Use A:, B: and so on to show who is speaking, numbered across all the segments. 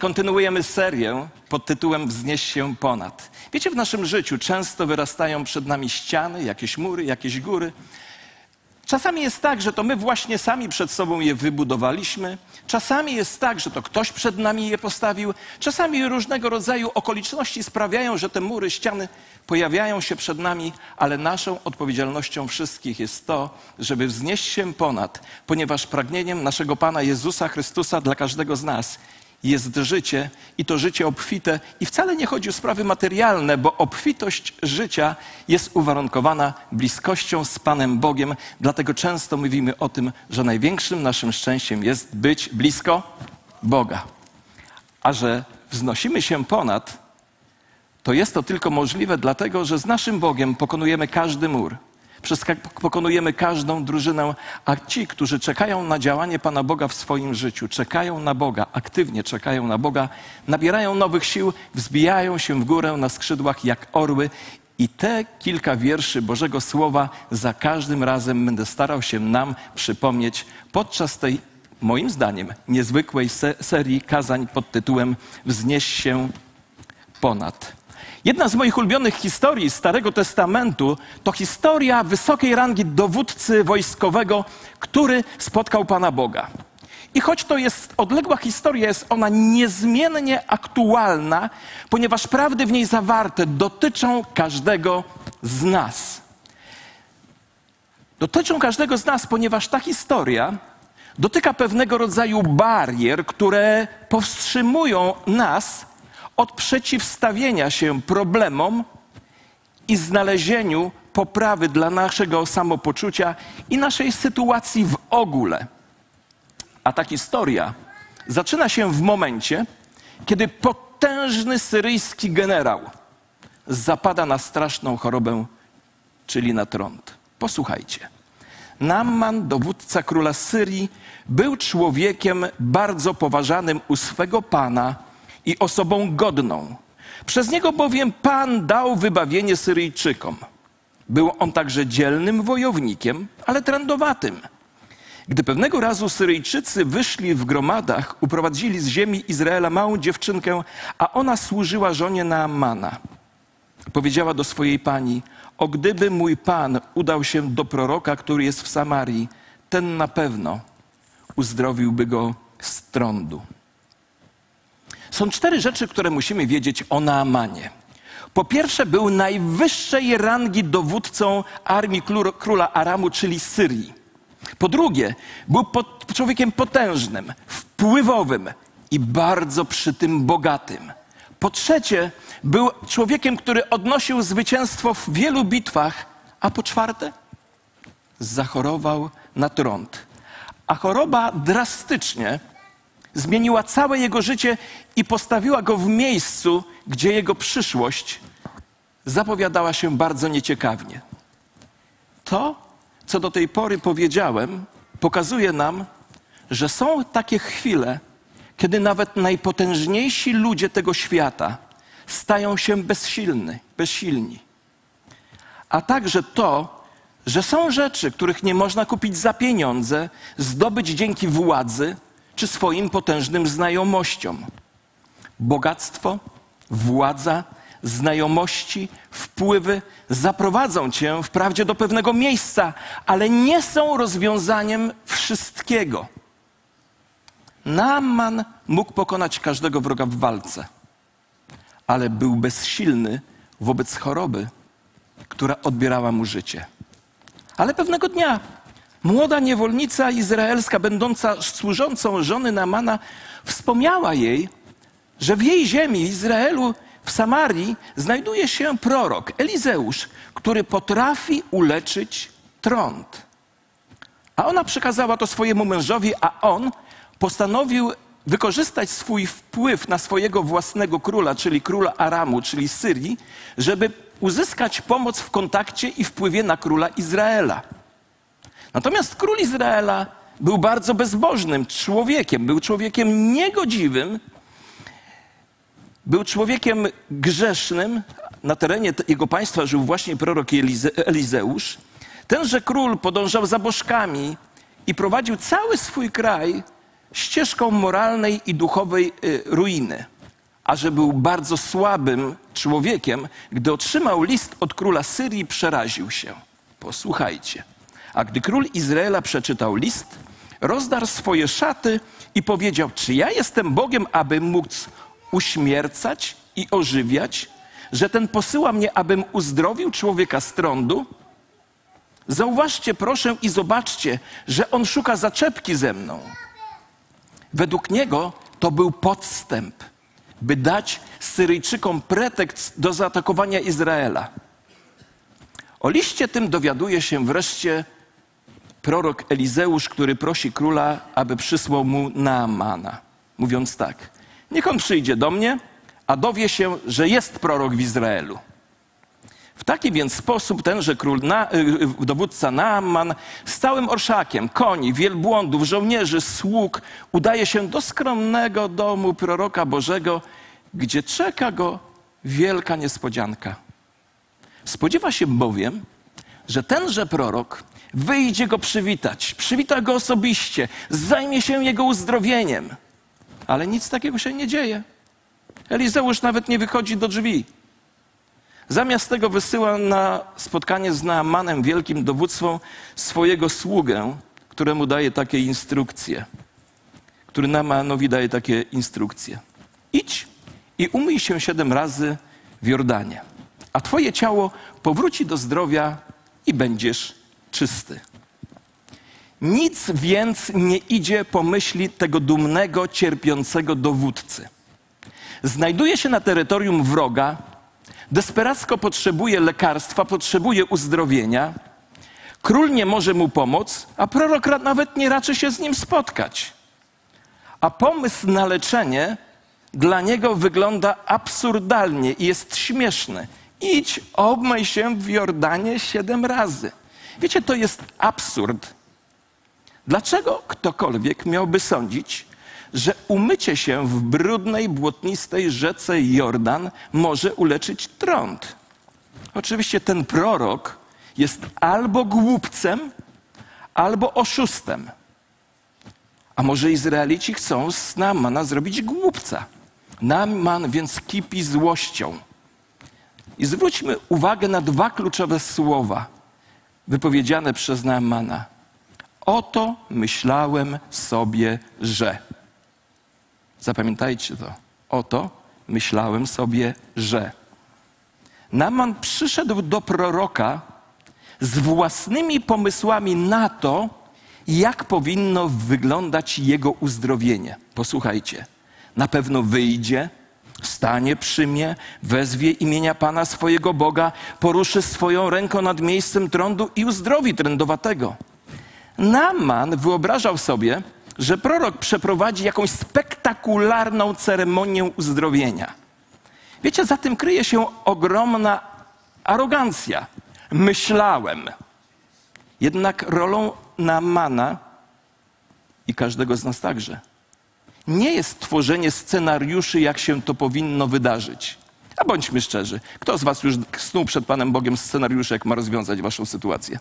A: Kontynuujemy serię pod tytułem Wznieś się ponad. Wiecie, w naszym życiu często wyrastają przed nami ściany, jakieś mury, jakieś góry. Czasami jest tak, że to my właśnie sami przed sobą je wybudowaliśmy. Czasami jest tak, że to ktoś przed nami je postawił. Czasami różnego rodzaju okoliczności sprawiają, że te mury, ściany pojawiają się przed nami, ale naszą odpowiedzialnością wszystkich jest to, żeby wznieść się ponad, ponieważ pragnieniem naszego Pana Jezusa Chrystusa dla każdego z nas jest życie i to życie obfite. I wcale nie chodzi o sprawy materialne, bo obfitość życia jest uwarunkowana bliskością z Panem Bogiem. Dlatego często mówimy o tym, że największym naszym szczęściem jest być blisko Boga. A że wznosimy się ponad, to jest to tylko możliwe dlatego, że z naszym Bogiem pokonujemy każdy mur. Pokonujemy każdą drużynę, a ci, którzy czekają na działanie Pana Boga w swoim życiu, czekają na Boga, aktywnie czekają na Boga, nabierają nowych sił, wzbijają się w górę na skrzydłach jak orły. I te kilka wierszy Bożego Słowa za każdym razem będę starał się nam przypomnieć podczas tej, moim zdaniem, niezwykłej serii kazań pod tytułem Wznieś się ponad. Jedna z moich ulubionych historii Starego Testamentu to historia wysokiej rangi dowódcy wojskowego, który spotkał Pana Boga. I choć to jest odległa historia, jest ona niezmiennie aktualna, ponieważ prawdy w niej zawarte dotyczą każdego z nas. Dotyczą każdego z nas, ponieważ ta historia dotyka pewnego rodzaju barier, które powstrzymują nas od przeciwstawienia się problemom i znalezieniu poprawy dla naszego samopoczucia i naszej sytuacji w ogóle. A ta historia zaczyna się w momencie, kiedy potężny syryjski generał zapada na straszną chorobę, czyli na trąd. Posłuchajcie. Namman, dowódca króla Syrii, był człowiekiem bardzo poważanym u swego pana i osobą godną. Przez niego bowiem Pan dał wybawienie Syryjczykom. Był on także dzielnym wojownikiem, ale trędowatym. Gdy pewnego razu Syryjczycy wyszli w gromadach, uprowadzili z ziemi Izraela małą dziewczynkę, a ona służyła żonie Naamana. Powiedziała do swojej pani: O gdyby mój pan udał się do proroka, który jest w Samarii, ten na pewno uzdrowiłby go z trądu. Są cztery rzeczy, które musimy wiedzieć o Naamanie. Po pierwsze, był najwyższej rangi dowódcą armii króla Aramu, czyli Syrii. Po drugie, był człowiekiem potężnym, wpływowym i bardzo przy tym bogatym. Po trzecie, był człowiekiem, który odnosił zwycięstwo w wielu bitwach. A po czwarte, zachorował na trąd. A choroba drastycznie zmieniła całe jego życie i postawiła go w miejscu, gdzie jego przyszłość zapowiadała się bardzo nieciekawie. To, co do tej pory powiedziałem, pokazuje nam, że są takie chwile, kiedy nawet najpotężniejsi ludzie tego świata stają się bezsilni, bezsilni. A także to, że są rzeczy, których nie można kupić za pieniądze, zdobyć dzięki władzy, czy swoim potężnym znajomościom. Bogactwo, władza, znajomości, wpływy zaprowadzą cię wprawdzie do pewnego miejsca, ale nie są rozwiązaniem wszystkiego. Naaman mógł pokonać każdego wroga w walce, ale był bezsilny wobec choroby, która odbierała mu życie. Ale pewnego dnia Młoda niewolnica izraelska, będąca służącą żony Namana, wspomniała jej, że w jej ziemi, Izraelu, w Samarii, znajduje się prorok Elizeusz, który potrafi uleczyć trąd. A ona przekazała to swojemu mężowi, a on postanowił wykorzystać swój wpływ na swojego własnego króla, czyli króla Aramu, czyli Syrii, żeby uzyskać pomoc w kontakcie i wpływie na króla Izraela. Natomiast król Izraela był bardzo bezbożnym człowiekiem, był człowiekiem niegodziwym, był człowiekiem grzesznym. Na terenie jego państwa żył właśnie prorok Elizeusz. Tenże król podążał za bożkami i prowadził cały swój kraj ścieżką moralnej i duchowej y, ruiny, a że był bardzo słabym człowiekiem, gdy otrzymał list od króla Syrii, przeraził się. Posłuchajcie. A gdy król Izraela przeczytał list, rozdarł swoje szaty i powiedział: Czy ja jestem Bogiem, aby móc uśmiercać i ożywiać, że ten posyła mnie, abym uzdrowił człowieka z trądu? Zauważcie proszę i zobaczcie, że on szuka zaczepki ze mną. Według niego to był podstęp, by dać Syryjczykom pretekst do zaatakowania Izraela. O liście tym dowiaduje się wreszcie prorok Elizeusz, który prosi króla, aby przysłał mu Naamana, mówiąc tak: Niech on przyjdzie do mnie, a dowie się, że jest prorok w Izraelu. W taki więc sposób tenże król, na, y, dowódca Naaman z całym orszakiem koni, wielbłądów, żołnierzy, sług udaje się do skromnego domu proroka Bożego, gdzie czeka go wielka niespodzianka. Spodziewa się bowiem, że tenże prorok wyjdzie go przywitać, przywita go osobiście, zajmie się jego uzdrowieniem. Ale nic takiego się nie dzieje. Elizeusz nawet nie wychodzi do drzwi. Zamiast tego wysyła na spotkanie z Naamanem, wielkim dowództwem, swojego sługę, któremu daje takie instrukcje. Który Naamanowi daje takie instrukcje. Idź i umyj się siedem razy w Jordanie, a twoje ciało powróci do zdrowia i będziesz czysty. Nic więc nie idzie po myśli tego dumnego, cierpiącego dowódcy. Znajduje się na terytorium wroga, desperacko potrzebuje lekarstwa, potrzebuje uzdrowienia. Król nie może mu pomóc, a prorok nawet nie raczy się z nim spotkać. A pomysł na leczenie dla niego wygląda absurdalnie i jest śmieszny. Idź, obmyj się w Jordanie siedem razy. Wiecie, to jest absurd. Dlaczego ktokolwiek miałby sądzić, że umycie się w brudnej, błotnistej rzece Jordan może uleczyć trąd? Oczywiście ten prorok jest albo głupcem, albo oszustem. A może Izraelici chcą z Naamana zrobić głupca? Naaman więc kipi złością. I zwróćmy uwagę na dwa kluczowe słowa wypowiedziane przez Naamana. Oto myślałem sobie, że. Zapamiętajcie to. Oto myślałem sobie, że. Naman przyszedł do proroka z własnymi pomysłami na to, jak powinno wyglądać jego uzdrowienie. Posłuchajcie. Na pewno wyjdzie, stanie przy mnie, wezwie imienia Pana swojego Boga, poruszy swoją ręką nad miejscem trądu i uzdrowi trędowatego. Naman wyobrażał sobie, że prorok przeprowadzi jakąś spektakularną ceremonię uzdrowienia. Wiecie, za tym kryje się ogromna arogancja. Myślałem. Jednak rolą Namana i każdego z nas także nie jest tworzenie scenariuszy, jak się to powinno wydarzyć. A bądźmy szczerzy, kto z Was już snuł przed Panem Bogiem scenariusze, jak ma rozwiązać Waszą sytuację?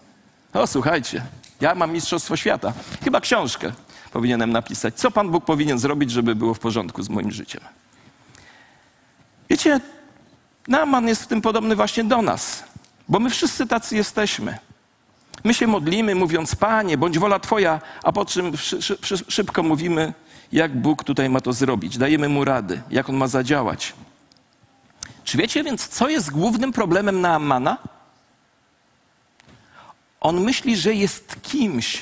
A: O, słuchajcie, ja mam Mistrzostwo Świata. Chyba książkę powinienem napisać. Co Pan Bóg powinien zrobić, żeby było w porządku z moim życiem? Wiecie, Naaman jest w tym podobny właśnie do nas, bo my wszyscy tacy jesteśmy. My się modlimy, mówiąc, Panie, bądź wola Twoja, a po czym szybko mówimy, jak Bóg tutaj ma to zrobić. Dajemy mu rady, jak on ma zadziałać. Czy wiecie więc, co jest głównym problemem Naamana? On myśli, że jest kimś.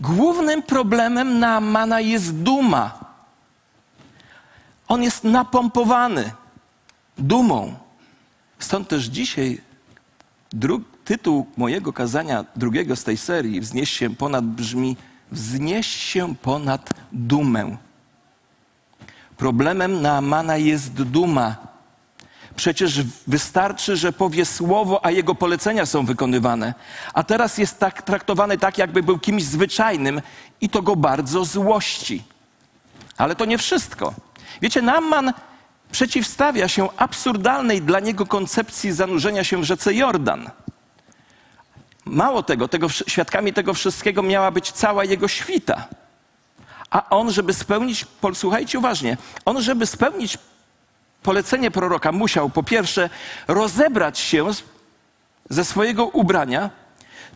A: Głównym problemem Naamana jest duma. On jest napompowany dumą. Stąd też dzisiaj dru- tytuł mojego kazania, drugiego z tej serii, wznieś się ponad, brzmi wznieś się ponad dumę. Problemem Naamana jest duma. Przecież wystarczy, że powie słowo, a jego polecenia są wykonywane. A teraz jest tak traktowany tak, jakby był kimś zwyczajnym i to go bardzo złości. Ale to nie wszystko. Wiecie, Naaman przeciwstawia się absurdalnej dla niego koncepcji zanurzenia się w rzece Jordan. Mało tego, tego, świadkami tego wszystkiego miała być cała jego świta. A on, żeby spełnić, posłuchajcie uważnie, on, żeby spełnić polecenie proroka, musiał po pierwsze rozebrać się ze swojego ubrania,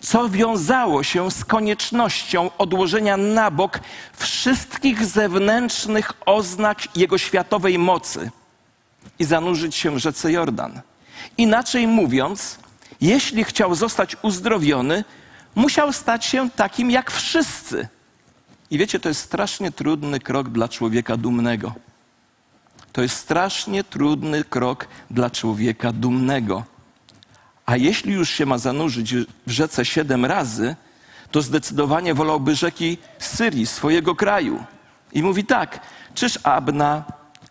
A: co wiązało się z koniecznością odłożenia na bok wszystkich zewnętrznych oznak jego światowej mocy i zanurzyć się w rzece Jordan. Inaczej mówiąc, jeśli chciał zostać uzdrowiony, musiał stać się takim jak wszyscy. I wiecie, to jest strasznie trudny krok dla człowieka dumnego. To jest strasznie trudny krok dla człowieka dumnego. A jeśli już się ma zanurzyć w rzece siedem razy, to zdecydowanie wolałby rzeki Syrii, swojego kraju. I mówi tak, czyż Abna,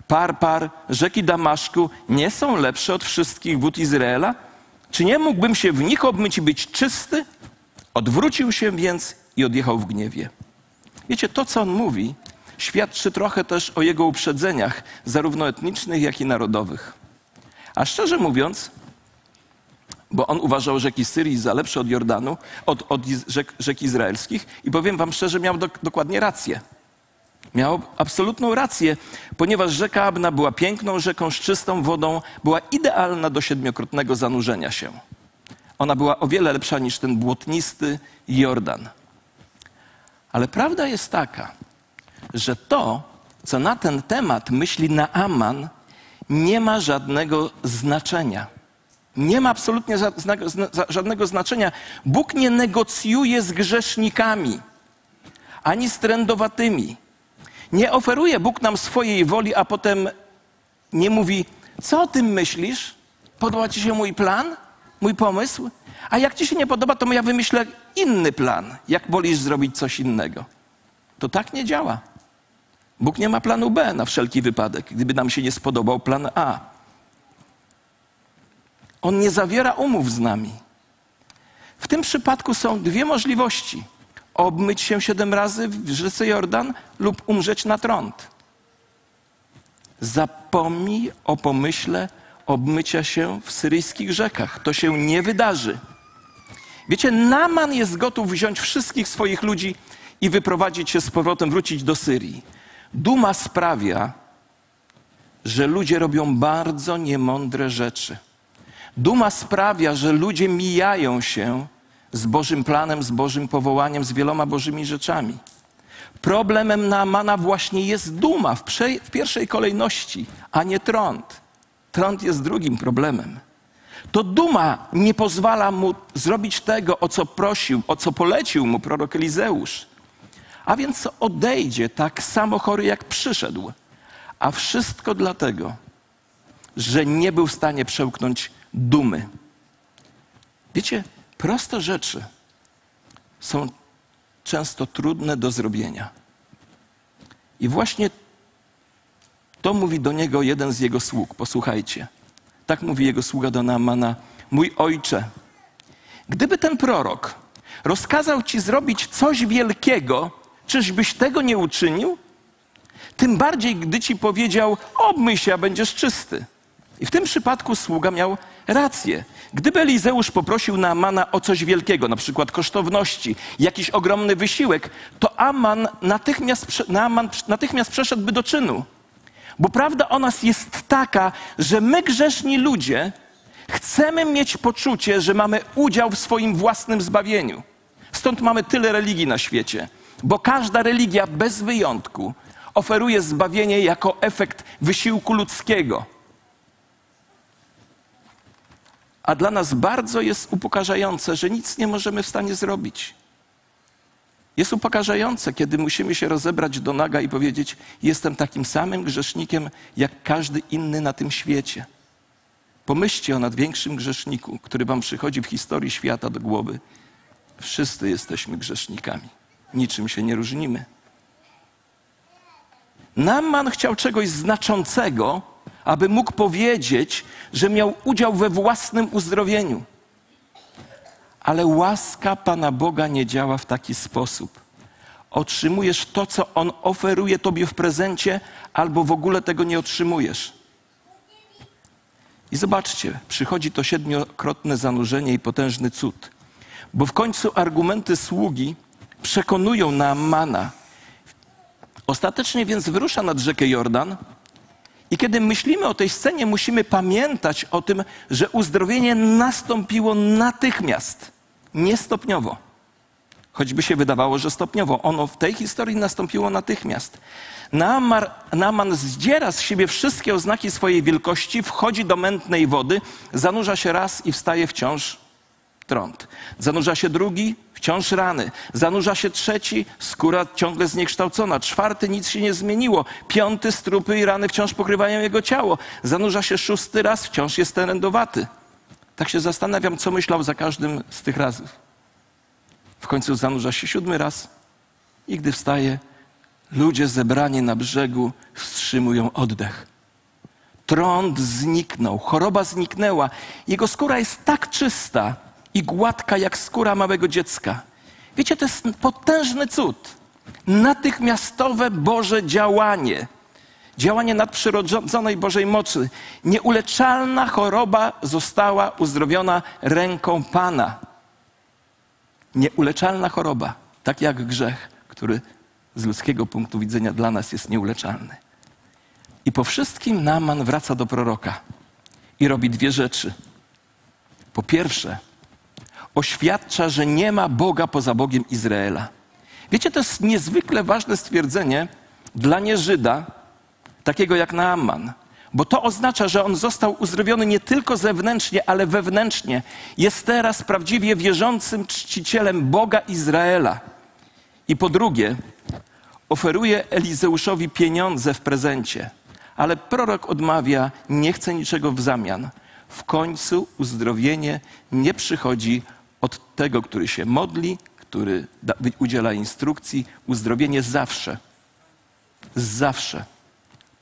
A: Parpar, rzeki Damaszku nie są lepsze od wszystkich wód Izraela? Czy nie mógłbym się w nich obmyć i być czysty? Odwrócił się więc i odjechał w gniewie. Wiecie, to co on mówi, świadczy trochę też o jego uprzedzeniach, zarówno etnicznych, jak i narodowych. A szczerze mówiąc, bo on uważał rzeki Syrii za lepsze od Jordanu, od, od rzek, rzek, izraelskich i powiem wam szczerze, miał do, dokładnie rację. Miał absolutną rację, ponieważ rzeka Abna była piękną rzeką z czystą wodą, była idealna do siedmiokrotnego zanurzenia się. Ona była o wiele lepsza niż ten błotnisty Jordan. Ale prawda jest taka, że to, co na ten temat myśli Naaman, nie ma żadnego znaczenia. Nie ma absolutnie żadnego znaczenia. Bóg nie negocjuje z grzesznikami, ani z trędowatymi. Nie oferuje Bóg nam swojej woli, a potem nie mówi, co o tym myślisz? Podoba ci się mój plan, mój pomysł? A jak ci się nie podoba, to ja wymyślę inny plan, jak wolisz zrobić coś innego. To tak nie działa. Bóg nie ma planu B na wszelki wypadek, gdyby nam się nie spodobał plan A. On nie zawiera umów z nami. W tym przypadku są dwie możliwości: obmyć się siedem razy w rzece Jordan lub umrzeć na trąd. Zapomnij o pomyśle obmycia się w syryjskich rzekach. To się nie wydarzy. Wiecie, Naman jest gotów wziąć wszystkich swoich ludzi i wyprowadzić się z powrotem, wrócić do Syrii. Duma sprawia, że ludzie robią bardzo niemądre rzeczy. Duma sprawia, że ludzie mijają się z Bożym planem, z Bożym powołaniem, z wieloma Bożymi rzeczami. Problemem Naamana właśnie jest duma w, w pierwszej kolejności, a nie trąd. Trąd jest drugim problemem. To duma nie pozwala mu zrobić tego, o co prosił, o co polecił mu prorok Elizeusz. A więc odejdzie tak samo chory, jak przyszedł. A wszystko dlatego, że nie był w stanie przełknąć dumy. Wiecie, proste rzeczy są często trudne do zrobienia. I właśnie to mówi do niego jeden z jego sług. Posłuchajcie. Tak mówi jego sługa do Naamana. Mój ojcze, gdyby ten prorok rozkazał ci zrobić coś wielkiego, czyżbyś tego nie uczynił? Tym bardziej, gdy ci powiedział, obmyj się, a będziesz czysty. I w tym przypadku sługa miał rację. Gdyby Elizeusz poprosił Naamana o coś wielkiego, na przykład kosztowności, jakiś ogromny wysiłek, to Aman natychmiast, Naaman natychmiast przeszedłby do czynu. Bo prawda o nas jest taka, że my, grzeszni ludzie, chcemy mieć poczucie, że mamy udział w swoim własnym zbawieniu. Stąd mamy tyle religii na świecie, bo każda religia bez wyjątku oferuje zbawienie jako efekt wysiłku ludzkiego. A dla nas bardzo jest upokarzające, że nic nie możemy w stanie zrobić. Jest upokarzające, kiedy musimy się rozebrać do naga i powiedzieć: Jestem takim samym grzesznikiem jak każdy inny na tym świecie. Pomyślcie o nadwiększym grzeszniku, który Wam przychodzi w historii świata do głowy. Wszyscy jesteśmy grzesznikami. Niczym się nie różnimy. Naman chciał czegoś znaczącego, aby mógł powiedzieć, że miał udział we własnym uzdrowieniu. Ale łaska Pana Boga nie działa w taki sposób. Otrzymujesz to, co On oferuje Tobie w prezencie, albo w ogóle tego nie otrzymujesz. I zobaczcie, przychodzi to siedmiokrotne zanurzenie i potężny cud. Bo w końcu argumenty sługi przekonują Naamana. Ostatecznie więc wyrusza nad rzekę Jordan. I kiedy myślimy o tej scenie, musimy pamiętać o tym, że uzdrowienie nastąpiło natychmiast, nie stopniowo. Choćby się wydawało, że stopniowo. Ono w tej historii nastąpiło natychmiast. Naaman, Naaman zdziera z siebie wszystkie oznaki swojej wielkości, wchodzi do mętnej wody, zanurza się raz i wstaje wciąż trąd. Zanurza się drugi, wciąż rany. Zanurza się trzeci, skóra ciągle zniekształcona. Czwarty, nic się nie zmieniło. Piąty, strupy i rany wciąż pokrywają jego ciało. Zanurza się szósty raz, wciąż jest terendowaty. Tak się zastanawiam, co myślał za każdym z tych razów. W końcu zanurza się siódmy raz i gdy wstaje, ludzie zebrani na brzegu wstrzymują oddech. Trąd zniknął, choroba zniknęła. Jego skóra jest tak czysta i gładka jak skóra małego dziecka. Wiecie, to jest potężny cud. Natychmiastowe Boże działanie. Działanie nadprzyrodzonej Bożej mocy. Nieuleczalna choroba została uzdrowiona ręką Pana nieuleczalna choroba, tak jak grzech, który z ludzkiego punktu widzenia dla nas jest nieuleczalny. I po wszystkim Naman wraca do proroka i robi dwie rzeczy. Po pierwsze, oświadcza, że nie ma Boga poza Bogiem Izraela. Wiecie, to jest niezwykle ważne stwierdzenie dla nieżyda, takiego jak Naaman bo to oznacza, że on został uzdrowiony nie tylko zewnętrznie, ale wewnętrznie. Jest teraz prawdziwie wierzącym czcicielem Boga Izraela. I po drugie, oferuje Elizeuszowi pieniądze w prezencie, ale prorok odmawia, nie chce niczego w zamian. W końcu uzdrowienie nie przychodzi od tego, który się modli, który udziela instrukcji. Uzdrowienie zawsze, zawsze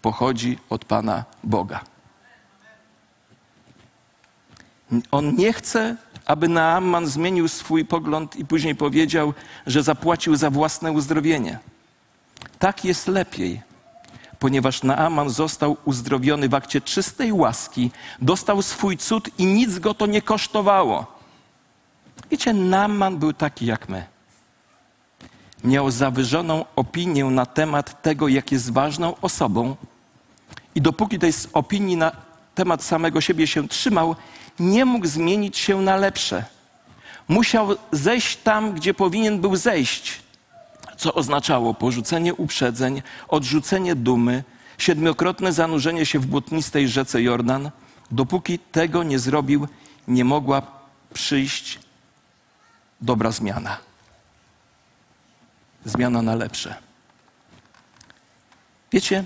A: pochodzi od Pana Boga. On nie chce, aby Naaman zmienił swój pogląd i później powiedział, że zapłacił za własne uzdrowienie. Tak jest lepiej, ponieważ Naaman został uzdrowiony w akcie czystej łaski, dostał swój cud i nic go to nie kosztowało. Wiecie, Naaman był taki jak my. Miał zawyżoną opinię na temat tego, jak jest ważną osobą, i dopóki tej opinii na temat samego siebie się trzymał, nie mógł zmienić się na lepsze. Musiał zejść tam, gdzie powinien był zejść, co oznaczało porzucenie uprzedzeń, odrzucenie dumy, siedmiokrotne zanurzenie się w błotnistej rzece Jordan. Dopóki tego nie zrobił, nie mogła przyjść dobra zmiana. Zmiana na lepsze. Wiecie,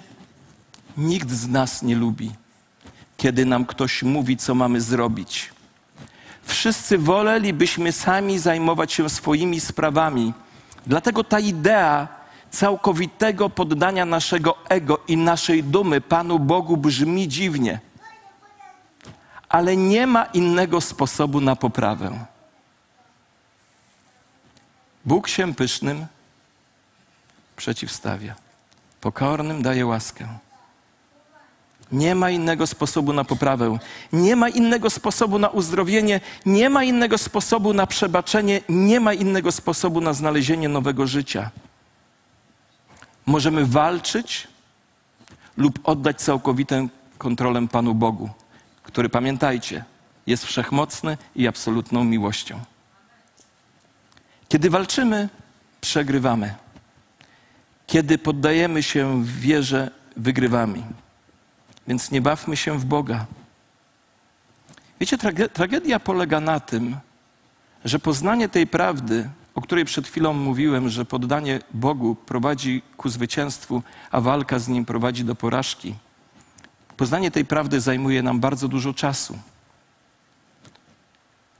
A: Nikt z nas nie lubi, kiedy nam ktoś mówi, co mamy zrobić. Wszyscy wolelibyśmy sami zajmować się swoimi sprawami. Dlatego ta idea całkowitego poddania naszego ego i naszej dumy Panu Bogu brzmi dziwnie. Ale nie ma innego sposobu na poprawę. Bóg się pysznym przeciwstawia, pokornym daje łaskę. Nie ma innego sposobu na poprawę, nie ma innego sposobu na uzdrowienie, nie ma innego sposobu na przebaczenie, nie ma innego sposobu na znalezienie nowego życia. Możemy walczyć lub oddać całkowitą kontrolę Panu Bogu, który, pamiętajcie, jest wszechmocny i absolutną miłością. Kiedy walczymy, przegrywamy. Kiedy poddajemy się w wierze, wygrywamy. Więc nie bawmy się w Boga. Wiecie, tragedia polega na tym, że poznanie tej prawdy, o której przed chwilą mówiłem, że poddanie Bogu prowadzi ku zwycięstwu, a walka z nim prowadzi do porażki, poznanie tej prawdy zajmuje nam bardzo dużo czasu.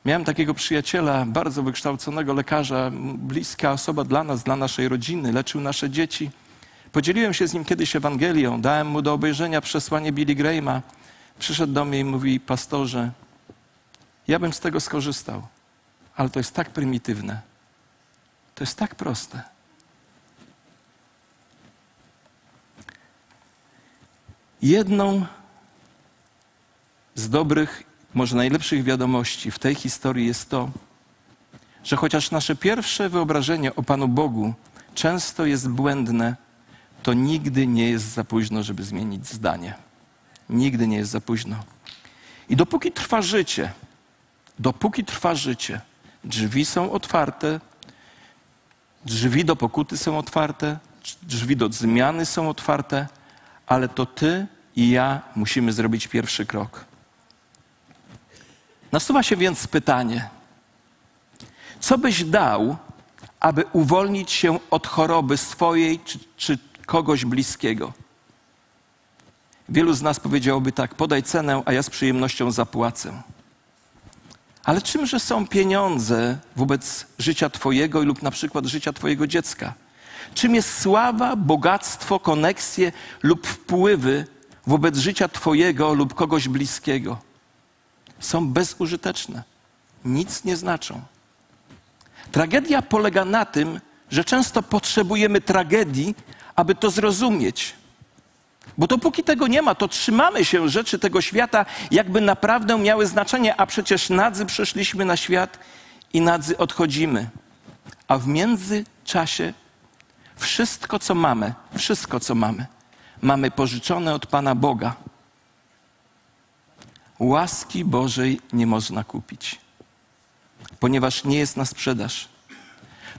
A: Miałem takiego przyjaciela, bardzo wykształconego lekarza, bliska osoba dla nas, dla naszej rodziny, leczył nasze dzieci. Podzieliłem się z nim kiedyś Ewangelią, dałem mu do obejrzenia przesłanie Billy Grahama. Przyszedł do mnie i mówi, pastorze, ja bym z tego skorzystał, ale to jest tak prymitywne. To jest tak proste. Jedną z dobrych, może najlepszych wiadomości w tej historii jest to, że chociaż nasze pierwsze wyobrażenie o Panu Bogu często jest błędne, to nigdy nie jest za późno, żeby zmienić zdanie. Nigdy nie jest za późno. I dopóki trwa życie, dopóki trwa życie, drzwi są otwarte, drzwi do pokuty są otwarte, drzwi do zmiany są otwarte, ale to ty i ja musimy zrobić pierwszy krok. Nasuwa się więc pytanie: co byś dał, aby uwolnić się od choroby swojej czy, czy kogoś bliskiego? Wielu z nas powiedziałoby tak: podaj cenę, a ja z przyjemnością zapłacę. Ale czymże są pieniądze wobec życia Twojego lub na przykład życia Twojego dziecka? Czym jest sława, bogactwo, koneksje lub wpływy wobec życia Twojego lub kogoś bliskiego? Są bezużyteczne, nic nie znaczą. Tragedia polega na tym, że często potrzebujemy tragedii, aby to zrozumieć. Bo dopóki tego nie ma, to trzymamy się rzeczy tego świata, jakby naprawdę miały znaczenie, a przecież nadzy przyszliśmy na świat i nadzy odchodzimy. A w międzyczasie wszystko, co mamy, wszystko, co mamy, mamy pożyczone od Pana Boga. Łaski Bożej nie można kupić, ponieważ nie jest na sprzedaż.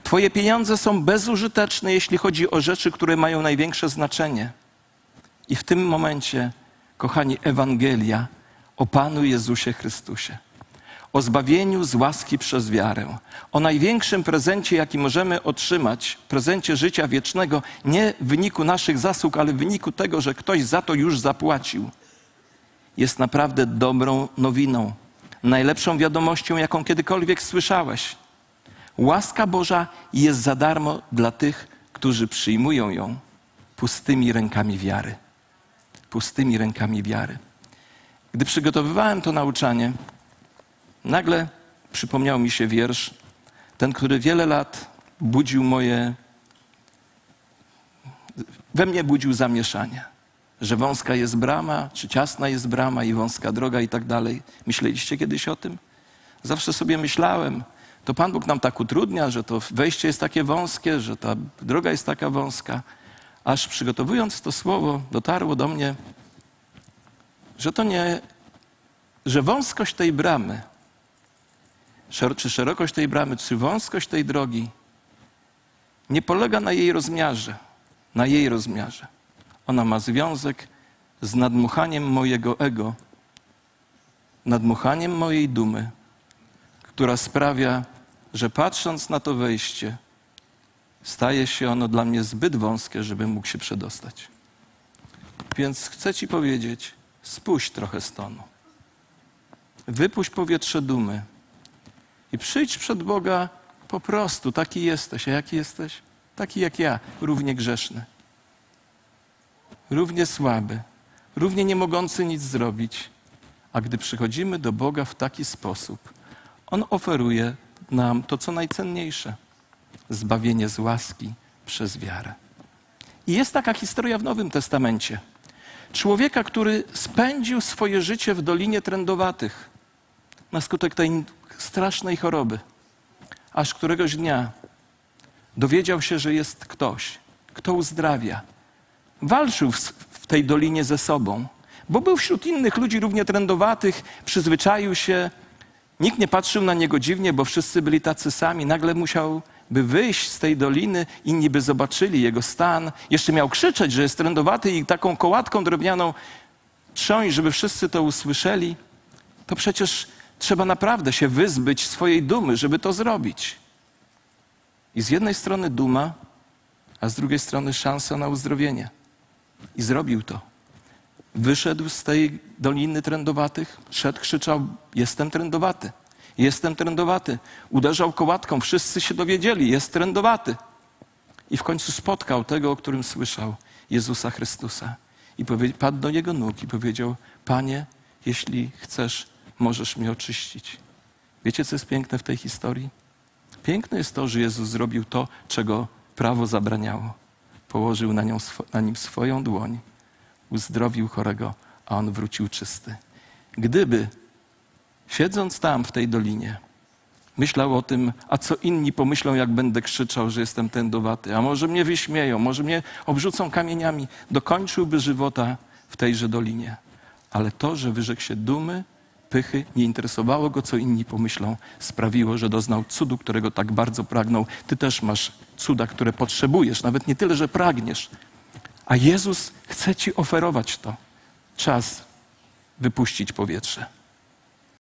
A: Twoje pieniądze są bezużyteczne, jeśli chodzi o rzeczy, które mają największe znaczenie. I w tym momencie, kochani, Ewangelia o Panu Jezusie Chrystusie, o zbawieniu z łaski przez wiarę, o największym prezencie, jaki możemy otrzymać, prezencie życia wiecznego, nie w wyniku naszych zasług, ale w wyniku tego, że ktoś za to już zapłacił, jest naprawdę dobrą nowiną, najlepszą wiadomością, jaką kiedykolwiek słyszałeś. Łaska Boża jest za darmo dla tych, którzy przyjmują ją pustymi rękami wiary pustymi rękami wiary. Gdy przygotowywałem to nauczanie, nagle przypomniał mi się wiersz, ten, który wiele lat budził moje, we mnie budził zamieszanie. Że wąska jest brama, czy ciasna jest brama i wąska droga i tak dalej. Myśleliście kiedyś o tym? Zawsze sobie myślałem, to Pan Bóg nam tak utrudnia, że to wejście jest takie wąskie, że ta droga jest taka wąska aż przygotowując to słowo, dotarło do mnie, że to nie, że wąskość tej bramy, czy szerokość tej bramy, czy wąskość tej drogi nie polega na jej rozmiarze, na jej rozmiarze. Ona ma związek z nadmuchaniem mojego ego, nadmuchaniem mojej dumy, która sprawia, że patrząc na to wejście, staje się ono dla mnie zbyt wąskie, żebym mógł się przedostać. Więc chcę Ci powiedzieć, spuść trochę stonu. Wypuść powietrze dumy i przyjdź przed Boga po prostu, taki jesteś. A jaki jesteś? Taki jak ja, równie grzeszny, równie słaby, równie nie mogący nic zrobić. A gdy przychodzimy do Boga w taki sposób, On oferuje nam to, co najcenniejsze – zbawienie z łaski przez wiarę. I jest taka historia w Nowym Testamencie. Człowieka, który spędził swoje życie w Dolinie Trędowatych na skutek tej strasznej choroby, aż któregoś dnia dowiedział się, że jest ktoś, kto uzdrawia. Walczył w tej dolinie ze sobą, bo był wśród innych ludzi równie trędowatych, przyzwyczaił się, nikt nie patrzył na niego dziwnie, bo wszyscy byli tacy sami. Nagle musiał by wyjść z tej doliny, inni by zobaczyli jego stan. Jeszcze miał krzyczeć, że jest trędowaty i taką kołatką drewnianą trząść, żeby wszyscy to usłyszeli. To przecież trzeba naprawdę się wyzbyć swojej dumy, żeby to zrobić. I z jednej strony duma, a z drugiej strony szansa na uzdrowienie. I zrobił to. Wyszedł z tej doliny trędowatych, szedł, krzyczał: Jestem trędowaty. Jestem trędowaty. Uderzał kołatką, wszyscy się dowiedzieli, jest trędowaty. I w końcu spotkał tego, o którym słyszał, Jezusa Chrystusa. I padł do jego nóg i powiedział: Panie, jeśli chcesz, możesz mnie oczyścić. Wiecie, co jest piękne w tej historii? Piękne jest to, że Jezus zrobił to, czego prawo zabraniało. Położył na, nią, na nim swoją dłoń, uzdrowił chorego, a on wrócił czysty. Gdyby siedząc tam w tej dolinie, Myślał o tym, a co inni pomyślą, jak będę krzyczał, że jestem tędowaty, a może mnie wyśmieją, może mnie obrzucą kamieniami. Dokończyłby żywota w tejże dolinie. Ale to, że wyrzekł się dumy, pychy, nie interesowało go, co inni pomyślą, sprawiło, że doznał cudu, którego tak bardzo pragnął. Ty też masz cuda, które potrzebujesz, nawet nie tyle, że pragniesz. A Jezus chce ci oferować to. Czas wypuścić powietrze.